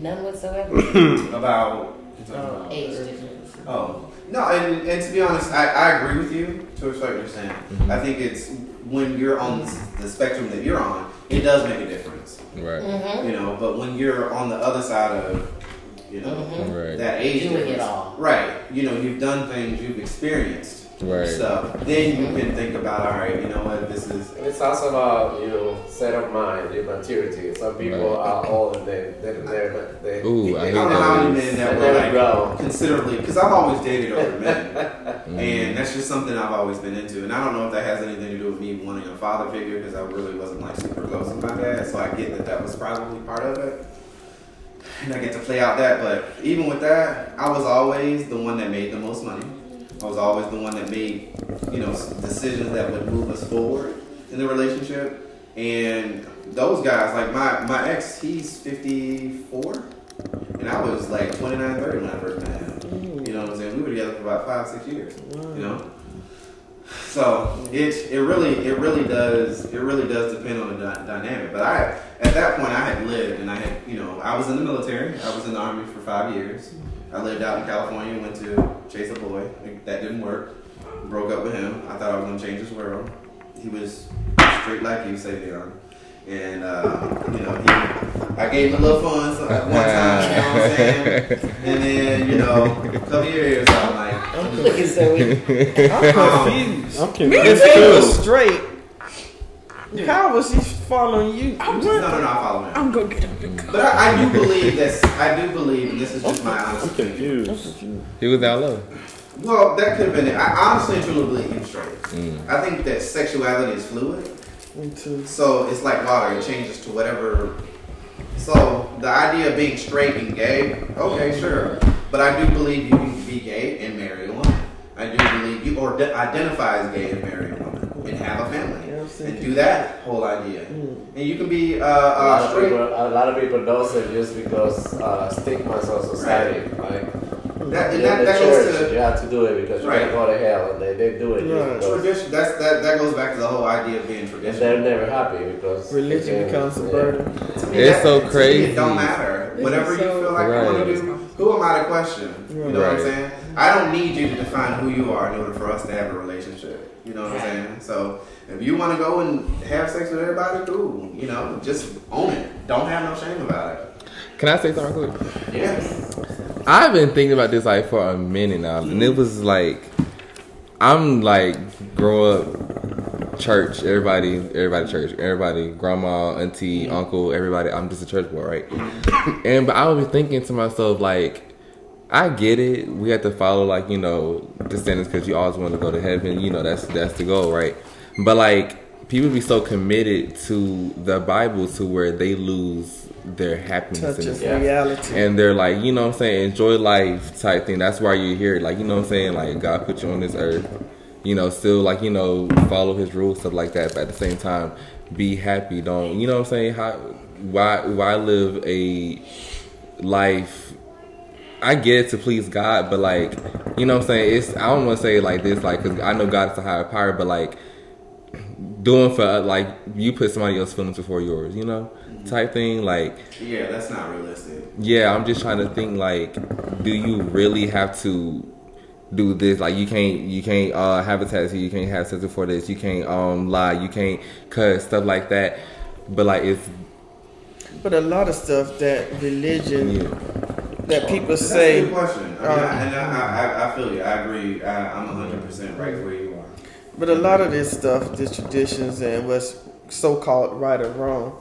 none whatsoever. About. Uh, Age difference. Oh no, and, and to be honest, I, I agree with you to a certain extent. I think it's when you're on the, the spectrum that you're on, it does make a difference. Right. Mm-hmm. You know, but when you're on the other side of, you know, Mhm. Right. that age Doing it difference, all. right? You know, you've done things, you've experienced Right. stuff. Then you can think about, all right, you know what, this is. And it's also about your set of mind, your maturity. Some people Right. are old and they they they they. Ooh, I I don't know how many those. men they that were never like grow. considerably, because I've always dated older men. Mm. And that's just something I've always been into. And I don't know if that has anything to do with me wanting a father figure because I really wasn't like super close with my dad. So I get that that was probably part of it. And I get to play out that. But even with that, I was always the one that made the most money. I was always the one that made, you know, decisions that would move us forward in the relationship. And those guys, like my, my ex, he's 54. And I was like 29, 30 when I first met him. You know what I'm saying? We were together for about five, six years. You know? So it it really it really does it really does depend on the dy- dynamic. But I at that point I had lived and I had you know I was in the military. I was in the army for five years. I lived out in California. Went to chase a boy. That didn't work. Broke up with him. I thought I was gonna change his world. He was straight like you, Savion. And uh, you know, he, I gave him a little fun so at one time, you know what I'm saying? And then, you know, a couple years, I'm like, Look at Zoe. I'm confused. I'm If convinced he too. was straight, how was he following you? I'm no, just, no, no, I follow him. I'm gonna get him to come. But I, I do believe this. I do believe, and this is just my honest I'm opinion. confused. He was down love. Well, that could have been it. I honestly and truly believe he was straight. Mm. I think that sexuality is fluid. Me too. So it's like water; it changes to whatever. So the idea of being straight and gay, okay, sure, but I do believe you can be gay and marry a woman. I do believe you or de- identify as gay and marry a woman and have a family Yeah, I'm saying- and do that whole idea. And you can be uh, A lot, uh, of straight. people, a lot of people don't say just because uh, stigmas of society. Like That, and in that, the that church, goes to you have to do it because you're Right. gonna go to hell, and they, they do it just Right. because tradition. That's that. That goes back to the whole idea of being and traditional. they're never happy because Religion again, becomes a yeah. burden. To me, It's that- so to me, crazy. It don't matter. This Whatever is you feel like you want to do. Who am I to question? You know what I'm saying? I don't need you to define who you are in order for us to have a relationship. You know what I'm saying? So if you want to go and have sex with everybody, cool. You know, just own it. Don't have no shame about it. Can I say something quick? Yes. I've been thinking about this like for a minute now, and it was like I'm like grow up church, everybody, everybody church, everybody, grandma, auntie, uncle, everybody. I'm just a church boy, right? and but I was thinking to myself like. I get it. We have to follow like you know the standards because you always want to go to heaven. You know that's that's the goal, right? But like people be so committed to the Bible to where they lose their happiness Touches it reality. and they're like, you know what I'm saying, enjoy life type thing. That's why you're here. Like, you know what I'm saying? Like, God put you on this earth. You know, still like, you know, follow his rules, stuff like that. But at the same time, be happy. Don't, you know what I'm saying? How, why, why live a life? I get it to please God, but like, you know what I'm saying? It's, I don't want to say it like this, like, cause I know God is a higher power, but like, doing for, uh, like, you put somebody else's feelings before yours, you know? Type thing, like, Yeah, that's not realistic. yeah, I'm just trying to think like, do you really have to do this? Like, you can't, you can't uh, have a tattoo, you can't have sex before this, you can't um lie, you can't cut stuff like that. But like, it's But a lot of stuff that religion yeah, that people That's a say good question. I mean, uh, I, and I, I, I feel you. I agree. I, I'm 100 percent right where you are. But a lot of this stuff, these traditions and what's so-called right or wrong,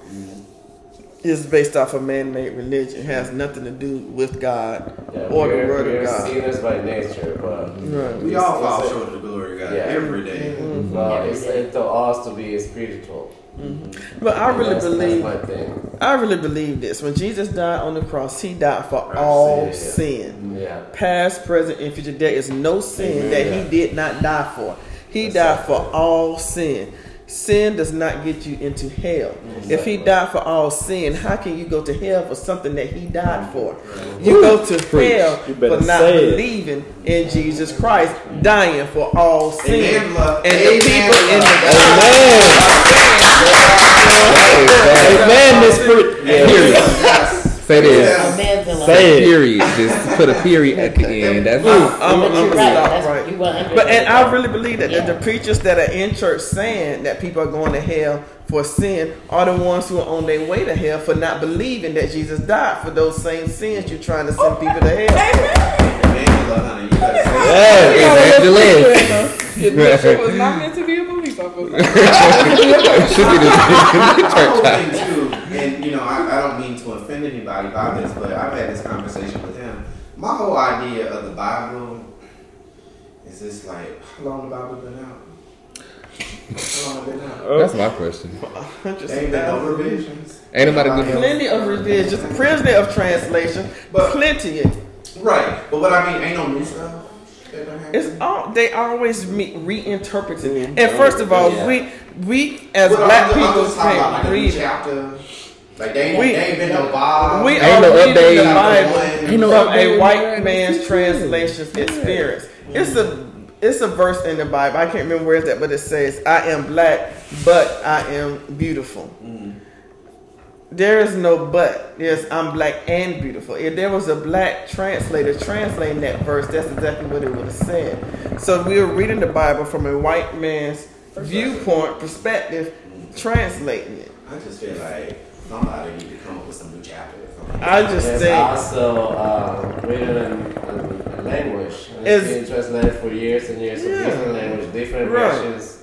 is based off of man-made religion. It has nothing to do with God Yeah, or the we're, Word we're of God. sinners by nature, but Right. We It's- all fall short of the glory of God Yeah. every day. well, it's up to us to be spiritual. Mm-hmm. But I really that's, believe, that's my thing. I really believe this. When Jesus died on the cross, He died for all yeah. sin, Yeah. past, present, and future. There is no sin that He did not die for. He died for all sin. Sin does not get you into hell. If He died for all sin, how can you go to hell for something that He died for? You go to hell for not say it. believing in Jesus Christ, dying for all sin. Amen, love. And the Amen, people in the the Man, this fruit. period. Say this. Yes. Say it. Period. Just put a period at the end. That's I'm. I'm, I'm you're gonna right. stop That's, right. You 100 But and I really believe that Yeah. the, the preachers that are in church saying that people are going to hell for sin are the ones who are on their way to hell for not believing that Jesus died for those same sins you're trying to send oh, people to hell. Amen, love, honey. You better say Yeah. Evangelist. She was not meant to be a police officer. Should be the church. whole thing too, and you know, I, I don't mean to offend anybody by this, but I've had this conversation with him. My whole idea of the Bible is this like, how long the Bible been out? How long been out? Oh. That's my question. Hundreds There of no revisions. Ain't nobody good Plenty of revisions, plenty of translation, But- plenty. Right, but what I mean, ain't no new stuff. That. It's all they always me, reinterpret it. Mm-hmm. And first of all, Yeah. we we as Well, black I'm, I'm people just about like can't read. chapter. Like they ain't, We- they ain't been no Bob. We Ain't are no reading update. the Bible Ain't no from update a white man's It's true. translation experience. It's a it's a verse in the Bible. I can't remember where it's at, but it says, "I am black, but I am beautiful." Mm. There is no but. There's I'm black and beautiful. If there was a black translator translating that verse, that's exactly what it would have said. So we are reading the Bible from a white man's viewpoint perspective, translating it. I just feel like somebody need to come up with some new chapters. I just There's think also uh, written in, in, in language. And Is- It's been translated for years and years Yeah. of different language, different Right. versions.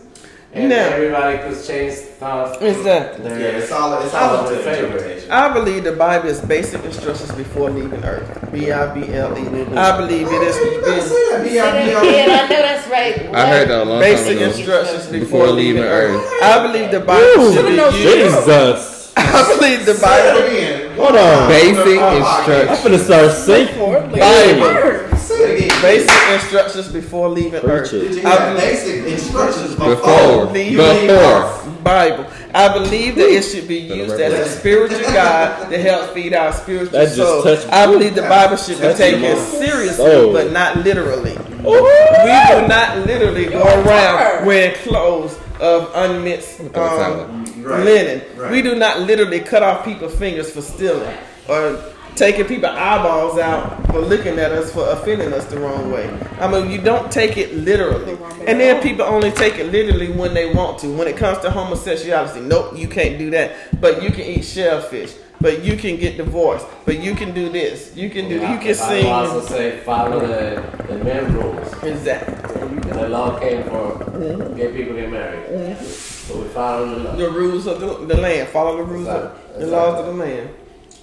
And Now- everybody could change stuff. Exactly. Yeah, it's all it's I all up to interpretation. I believe the Bible is basic instructions before leaving Earth. B I B L E. I believe it is. You better is say that, Say that again. I know that's right. I heard that a long basic time ago. instructions before, Before leaving Earth. I believe the Bible should be used. Jesus. I believe the Bible. Hold on. Basic instructions. I'm instructions. finna start singing. Bible. Say it again. Basic instructions before leaving Earth. Preach it. Did you I have believe- basic instructions before? Before. leaving Before. Bible. I believe that it should be used as a spiritual guide to help feed our spiritual That just soul. touched- I believe the Bible should be taken seriously, soul. but not literally. We do not literally go around wearing clothes of unmixed um, Right. linen. Right. We do not literally cut off people's fingers for stealing or taking people's eyeballs out for looking at us for offending us the wrong way. I mean, you don't take it literally. And then people only take it literally when they want to. When it comes to homosexuality, nope, you can't do that. But you can eat shellfish. But you can get divorced. But you can do this. You can do. You can sing. I also say follow the, the men rules. Exactly. The law came for mm-hmm. gay people get married. Mm-hmm. So we follow the law. The rules of the, the land. Follow the rules of the laws of the land.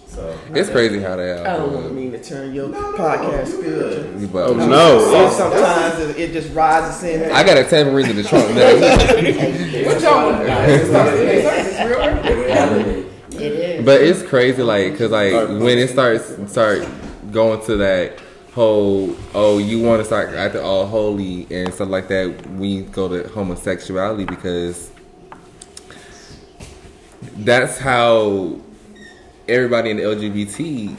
So It's crazy how they I don't are. mean to turn your podcast spiritual. But Oh, no. So sometimes it, it just rises in. I got a tambourine in the trunk now. What y'all want? It's real earth. The reality. It is. But it's crazy, like, cause like when it starts start going to that whole oh you want to start acting all holy and stuff like that, we go to homosexuality because that's how everybody in the LGBT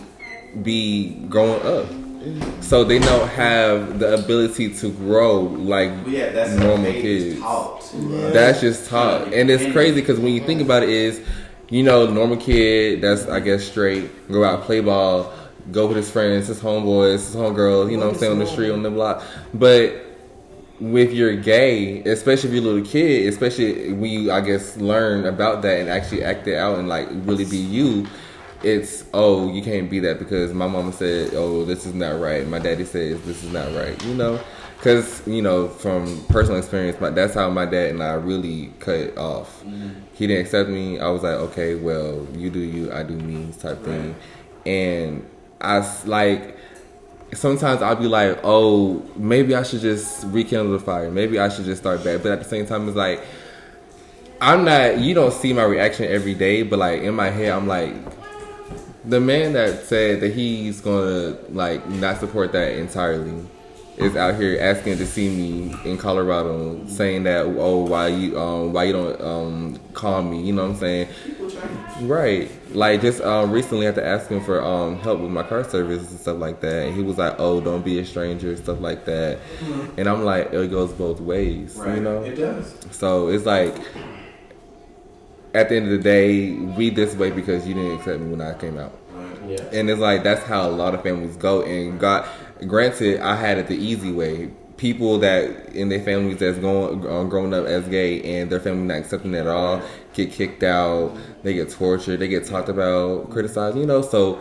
be growing up. So they don't have the ability to grow like yeah, that's normal kids. taught. That's just taught, and it's crazy because when you think about it, is you know normal kid that's I guess straight go out play ball, go with his friends, his homeboys, his homegirls, you know what I'm saying on the street on the block, but with your gay, especially if you're a little kid, especially when you I guess learn about that and actually act it out and like really be you. It's oh you can't be that because my mama said oh this is not right. My daddy says this is not right you know? Because you know from personal experience my, that's how my dad and I really cut off. Mm-hmm. He didn't accept me. I was like okay well you do you I do me type thing. And i like sometimes I'll be like, oh, maybe I should just rekindle the fire. Maybe I should just start back. But at the same time, it's like, I'm not, you don't see my reaction every day, but like in my head, I'm like, the man that said that he's gonna like not support that entirely is out here asking to see me in Colorado, saying that oh why you um why you don't um call me, you know what I'm saying? Right. Like just um recently I had to ask him for um help with my car service and stuff like that. And he was like, Oh, don't be a stranger, stuff like that. And I'm like, it goes both ways. Right. You know? It does. So it's like at the end of the day, we this way because you didn't accept me when I came out. Yeah. And it's like that's how a lot of families go. And God, granted, I had it the easy way. People that in their families that's going um, growing up as gay and their family not accepting it at all get kicked out. They get tortured. They get talked about, criticized. You know, so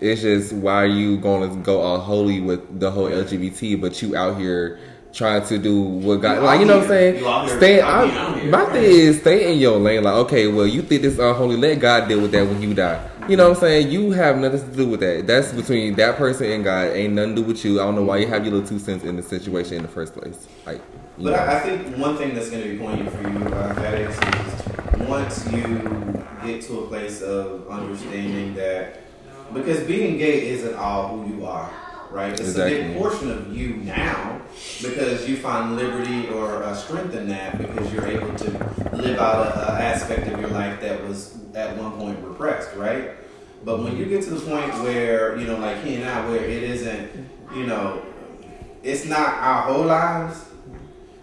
it's just why are you going to go all holy with the whole LGBT, but you out here trying to do what God, You like you know what I'm saying? Out Stay. out here, I, here, my right. thing is stay in your lane. Like okay, well you think this unholy, let God deal with that when you die. You know what I'm saying? You have nothing to do with that. That's between that person and God. Ain't nothing to do with you. I don't know why you have your little two cents in the situation in the first place. Like, But know. I, think one thing that's going to be poignant for you, uh, Alex, is once you get to a place of understanding that, because being gay isn't all who you are, right? It's a big portion of you now because you find liberty or uh, strength in that because you're able to live out an aspect of your life that was at one point repressed, right? But when you get to the point where, you know, like he and I, where it isn't, you know, it's not our whole lives.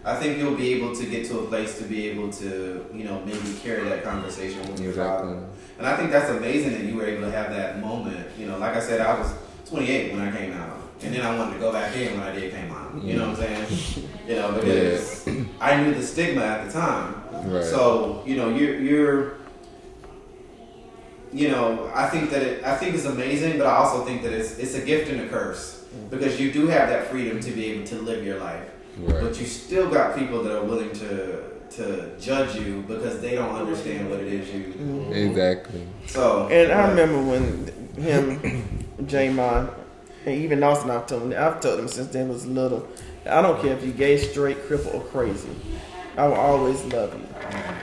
I think you'll be able to get to a place to be able to, you know, maybe carry that conversation with your Exactly. father. And I think that's amazing that you were able to have that moment. You know, like I said, I was 28 when I came out. And then I wanted to go back in when I did came out. You know what I'm saying? You know, because I knew the stigma at the time. Right. So, you know, you're, you're, you know, I think that it, I think it's amazing, but I also think that it's, it's a gift and a curse because you do have that freedom to be able to live your life, Right. but you still got people that are willing to to judge you because they don't understand what it is you. Mm-hmm. Exactly. So, And I remember when him, Jamon, and even I've told him, I've told him since then was little. I don't care if you gay, straight, cripple, or crazy. I will always love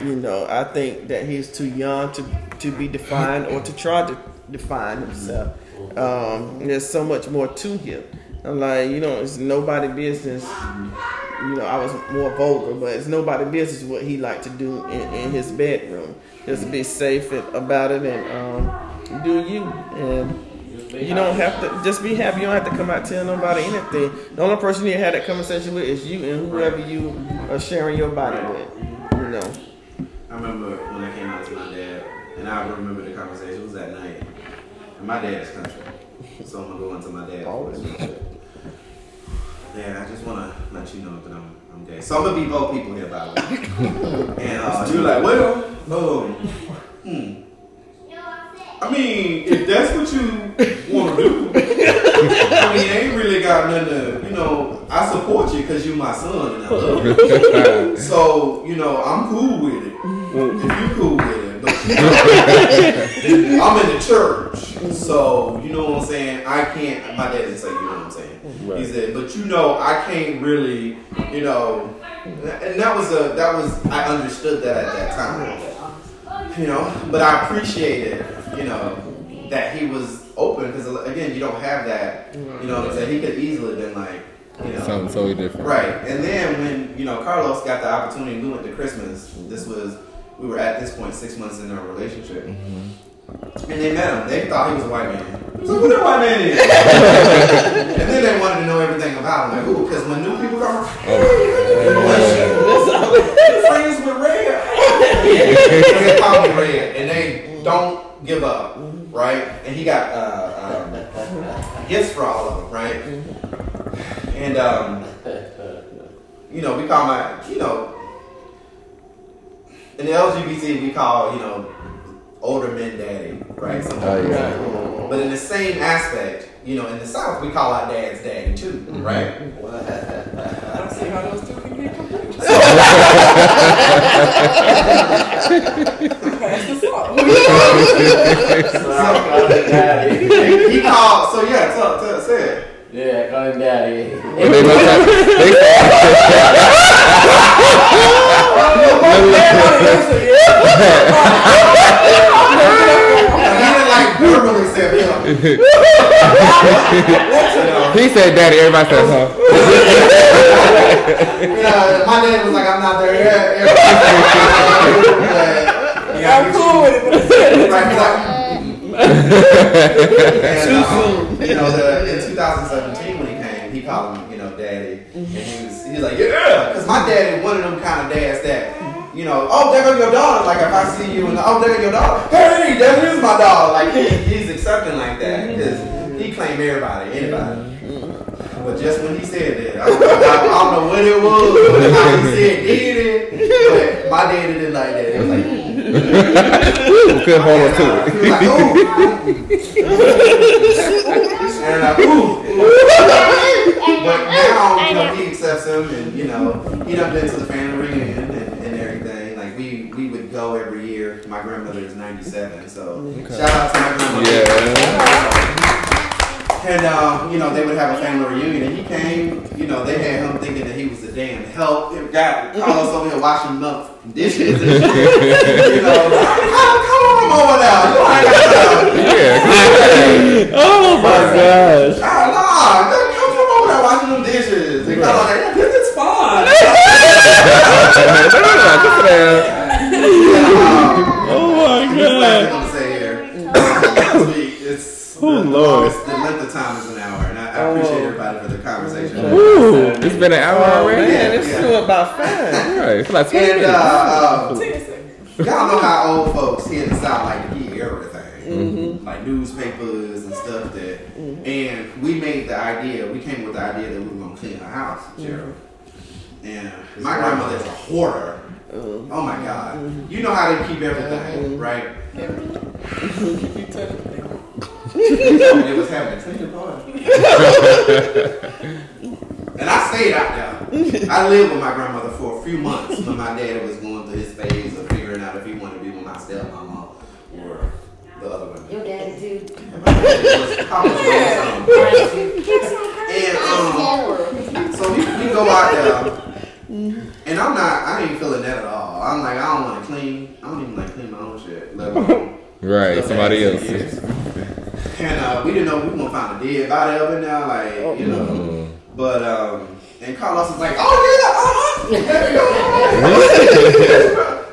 you. You know, I think that he's too young to to be defined or to try to define himself. Um, there's so much more to him. I'm like, you know, it's nobody business. You know, I was more vulgar, but it's nobody business what he liked to do in, in his bedroom. Just be safe about it and um, do you. And you don't have to just be happy. You don't have to come out tell nobody anything. The only person you had that conversation with is you and whoever you are sharing your body with. You know. I remember when I came out to my dad, and I remember the conversation. It was that night, and my dad is country, so I'm gonna go into my dad. Always. Dad, I just wanna let you know that I'm I'm gay. So I'm gonna be both people here, by the way. and uh, you're like, well, um, hmm. I mean, if that's what you want to do, I mean, I ain't really got nothing to, you know, I support you because you're my son and I love you. So, you know, I'm cool with it. If you cool with it. But I'm in the church. So, you know what I'm saying? I can't, my dad didn't say, you know what I'm saying? He said, but you know, I can't really, you know, and that was a, that was, I understood that at that time you know. But I appreciated, you know, that he was open because again, you don't have that. You know what I'm saying? He could easily been like, you know, Something totally different. right. And then when you know Carlos got the opportunity, we went to Christmas. This was we were at this point six months in our relationship. Mm-hmm. And they met him. They thought he was a white man. He was like, "Who that white man is?" and then they wanted to know everything about him. Like, ooh, because when new people come, oh, friends with Red. they call me Red, and they don't give up, right? And he got uh, um, gifts for all of them, right? And um, you know, we call my, you know, in the LGBT, we call you know older men daddy, right? Sometimes. Oh, yeah. But in the same aspect, you know, in the South, we call our dads daddy too, right? I don't see how those two can get complete. Pass the salt. So I call he, he called, so yeah, tell, tell, say it. Yeah, I call him daddy. But they must have, they, He didn't like verbally say it. you know. he said daddy, everybody said huh. You know, my name was like, I'm not there yet. Yeah, I'm cool with it, Right, he's like, and, um, you know, the, in 2017 when he came, he called him, you know, daddy, and he was, he was like, yeah, because my daddy one of them kind of dads that, you know, oh, there goes your daughter. Like if I see you and oh, there goes your daughter. Hey, that is my daughter. Like he, he's accepting like that because he claimed everybody, anybody. But just when he said that, I, I, I don't know what it was, or how he said he did it, but my daddy didn't like that. It was like. Ooh, couldn't hold on to it. Like, ooh. and like, ooh. But now, you know, he accepts him and, you know, he done been to the family reunion go every year. My grandmother is 97, so shout out to my grandmother. Yeah. And, um, you know, they would have a family reunion, and he came, you know, they had him thinking that he was the damn help. It got Carlos over here washing up dishes and you know, come, come on over now. You ain't got time. Yeah. Oh my gosh. Ah, nah, man, come over there washing them dishes. And Carlos been an hour Oh already. man, it's still about five. Right, it's like 20 And minutes. uh, um, y'all know how old folks here in the South like to hear everything. Mm-hmm. Like newspapers and stuff that. And we made the idea, we came with the idea that we were going to clean our house, Gerald. And my grandmother's a hoarder. Uh, Oh my God. You know how they keep everything, right? Everything. You tell them. She told me it was having a cleaning party. and I stayed out there. I lived with my grandmother for a few months when my dad was going through his phase of figuring out if he wanted to be with my stepmama or the other women. Your daddy too. It was Papa's grandson. And um, so we, we go out there, and I'm not, I ain't feeling that at all. I'm like, I don't want to clean. I don't even like clean my own shit. Let alone Right, the somebody past else. ten. And uh, we didn't know we were gonna find a dead body up in there, like you know. But um, and Carlos was like, "Oh yeah, there we go."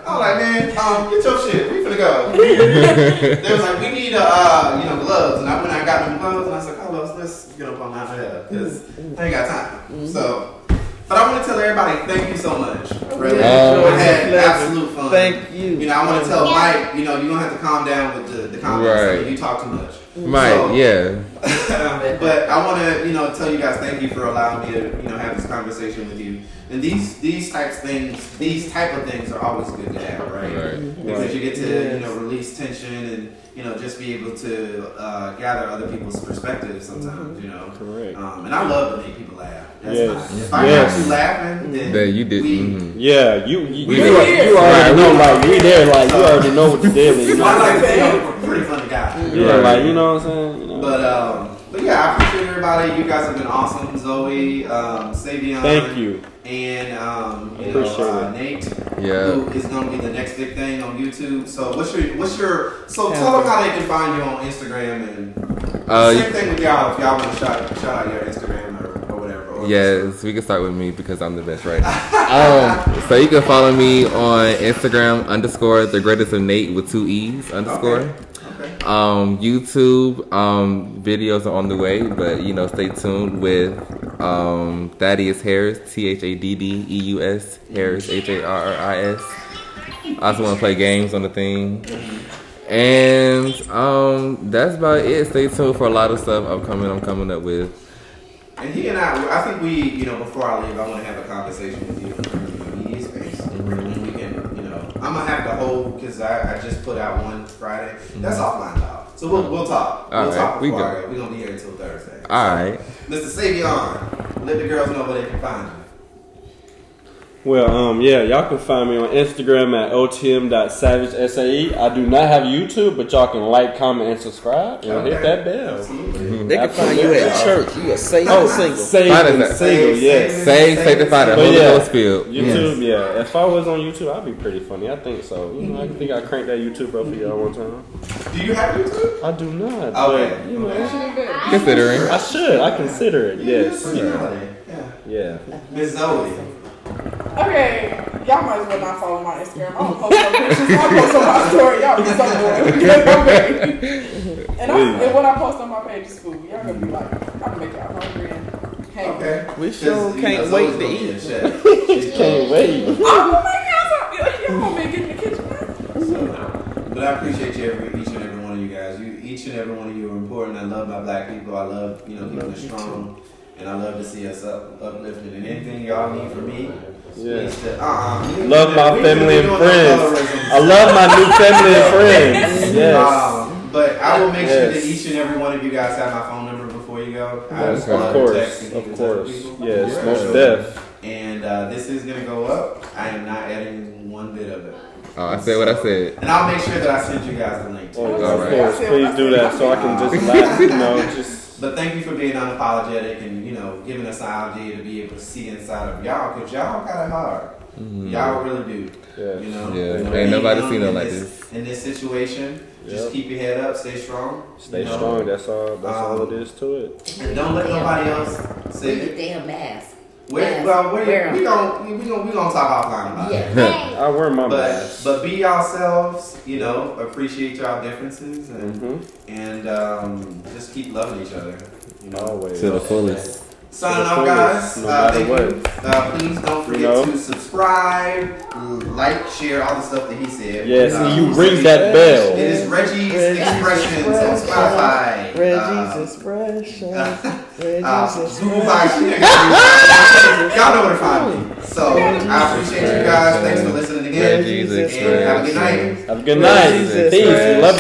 I'm like, man, um, get your shit. We finna go. they was like, we need uh, uh, you know, gloves, and I went and I got them gloves, and I said, Carlos, let's get up on my head because I ain't got time. So. But I want to tell everybody thank you so much. Really, Oh. I had absolute fun. Thank you. You know, I want to tell Mike, you know, you don't have to calm down with the, the comments. Right. You talk too much. Mike, So- yeah. but I want to, you know, tell you guys thank you for allowing me to, you know, have this conversation with you. And these these types things, these type of things are always good to have, right? Right. Because you get to, Yes. you know, release tension and you know just be able to uh, gather other people's perspectives sometimes, you know. Correct. Um, and I love to make people laugh. That's Yes. my, if I Yes. got you laughing, then That you did. we, mhm. Yeah, you you, We you, did. you already Right, know like we there like you already know what the deal is. You know? I like to think I'm a pretty funny guy. Yeah, Right. like you know what I'm saying. You know? But um, but yeah, I appreciate everybody. You guys have been awesome, Zoe, um, Savion, thank you. and um, you know, uh, Nate, Yeah. who is going to be the next big thing on YouTube. So what's your what's your so tell them how they can find you on Instagram and Uh, same thing with y'all if y'all want to shout shout out your Instagram or, or whatever. Or Yes, we can start with me because I'm the best right um, so you can follow me on Instagram underscore the greatest of Nate with two E's underscore. Okay. Okay. Um, YouTube um, videos are on the way, but you know, stay tuned with um, Thaddeus Harris, T H A D D E U S Harris, H A R R I S. I also want to play games on the thing. And um, that's about it. Stay tuned for a lot of stuff I'm coming. I'm coming up with. And he and I, I think we, you know, before I leave, I want to have a conversation with you in terms of the media space. And we can, you know, I'm gonna have the whole because I, I just put out one Friday. That's mm-hmm. offline talk. So we'll we'll talk. All we'll right, talk we before. I go. We're gonna be here until Thursday. All right. Mr. Savion, let the girls know where they can find you. Well, um, yeah, y'all can find me on Instagram at otm.savagesae. I do not have YouTube, but y'all can like, comment, and subscribe, and hit that bell. Absolutely. They can find you at church. You a safe Oh, single. Save Find and us at- single, yes. Say, sanctify the But Holy yeah, Ghost field. YouTube, yeah. If I was on YouTube, I'd be pretty funny. I think so. You know, I think I cranked that YouTube up for y'all one time. Do you have YouTube? I do not. Okay. But, you know, Okay. Considering. I should. I consider it. Yes. Personality. Yeah. Yeah. Miss Zoe. Okay, y'all might as well not follow my Instagram. I'm gonna post some pictures. I'll post on my story. Y'all be so bored. and, I, and what I post on my page is food. Y'all gonna be like, I'm gonna make y'all hungry and hangry. Okay. We sure 'Cause, you can't know, wait to eat. a chef. She's Can't uh, wait. Oh, I'm gonna make y'all some. Y'all want me to get in the kitchen now? So, but I appreciate you every each and every one of you guys. You each and every one of you are important. I love my black people. I love you know keeping us strong, and I love to see us up uplifted. And anything y'all need from me, Yeah. please to- uh-uh. Love my we- we- family and friends. I love my new family and friends. Yes. Um, but I will make sure that each and every one of you guys have my phone number before you go. I Yes, love of to course. text and keep in Of touch with course. people. Yes, For most sure. def. And uh, this is gonna go up. I am not adding one bit of it. Oh, I said what I said. And I'll make sure that I send you guys the link. Oh, All of right. course. Please do that so I can just laugh, you know, just. But thank you for being unapologetic and you know giving us the idea to be able to see inside of y'all because y'all got it hard. Y'all really do. Yeah. You know. Yeah, You know, ain't nobody young seen it like this, in this situation. Just keep your head up, stay strong. Stay you know. strong. That's all. That's all Um, it is to it. And don't let nobody else say Wear your it. damn mask. Wait, Yes. well, wait, Wear 'em. we gon' we gon' we gonna talk offline about it. Yeah. I wear my But mask. but be yourselves, you know, appreciate y'all differences and hmm and um, just keep loving each other. You know. Always. To the fullest. Signing to off, guys. No Uh, thank what. you. Uh, please don't forget know? to subscribe, like, share all the stuff that he said. Yes, Uh, and you ring that bell. It is Reggie's Reggie's Expressions on Spotify. Reggie's Uh, expression. uh, Reggie's Google expression. Y'all know where to find me. So I appreciate you guys. Thanks for listening again. Reggie's And have a good night. Have a good night. Peace. Christ. Love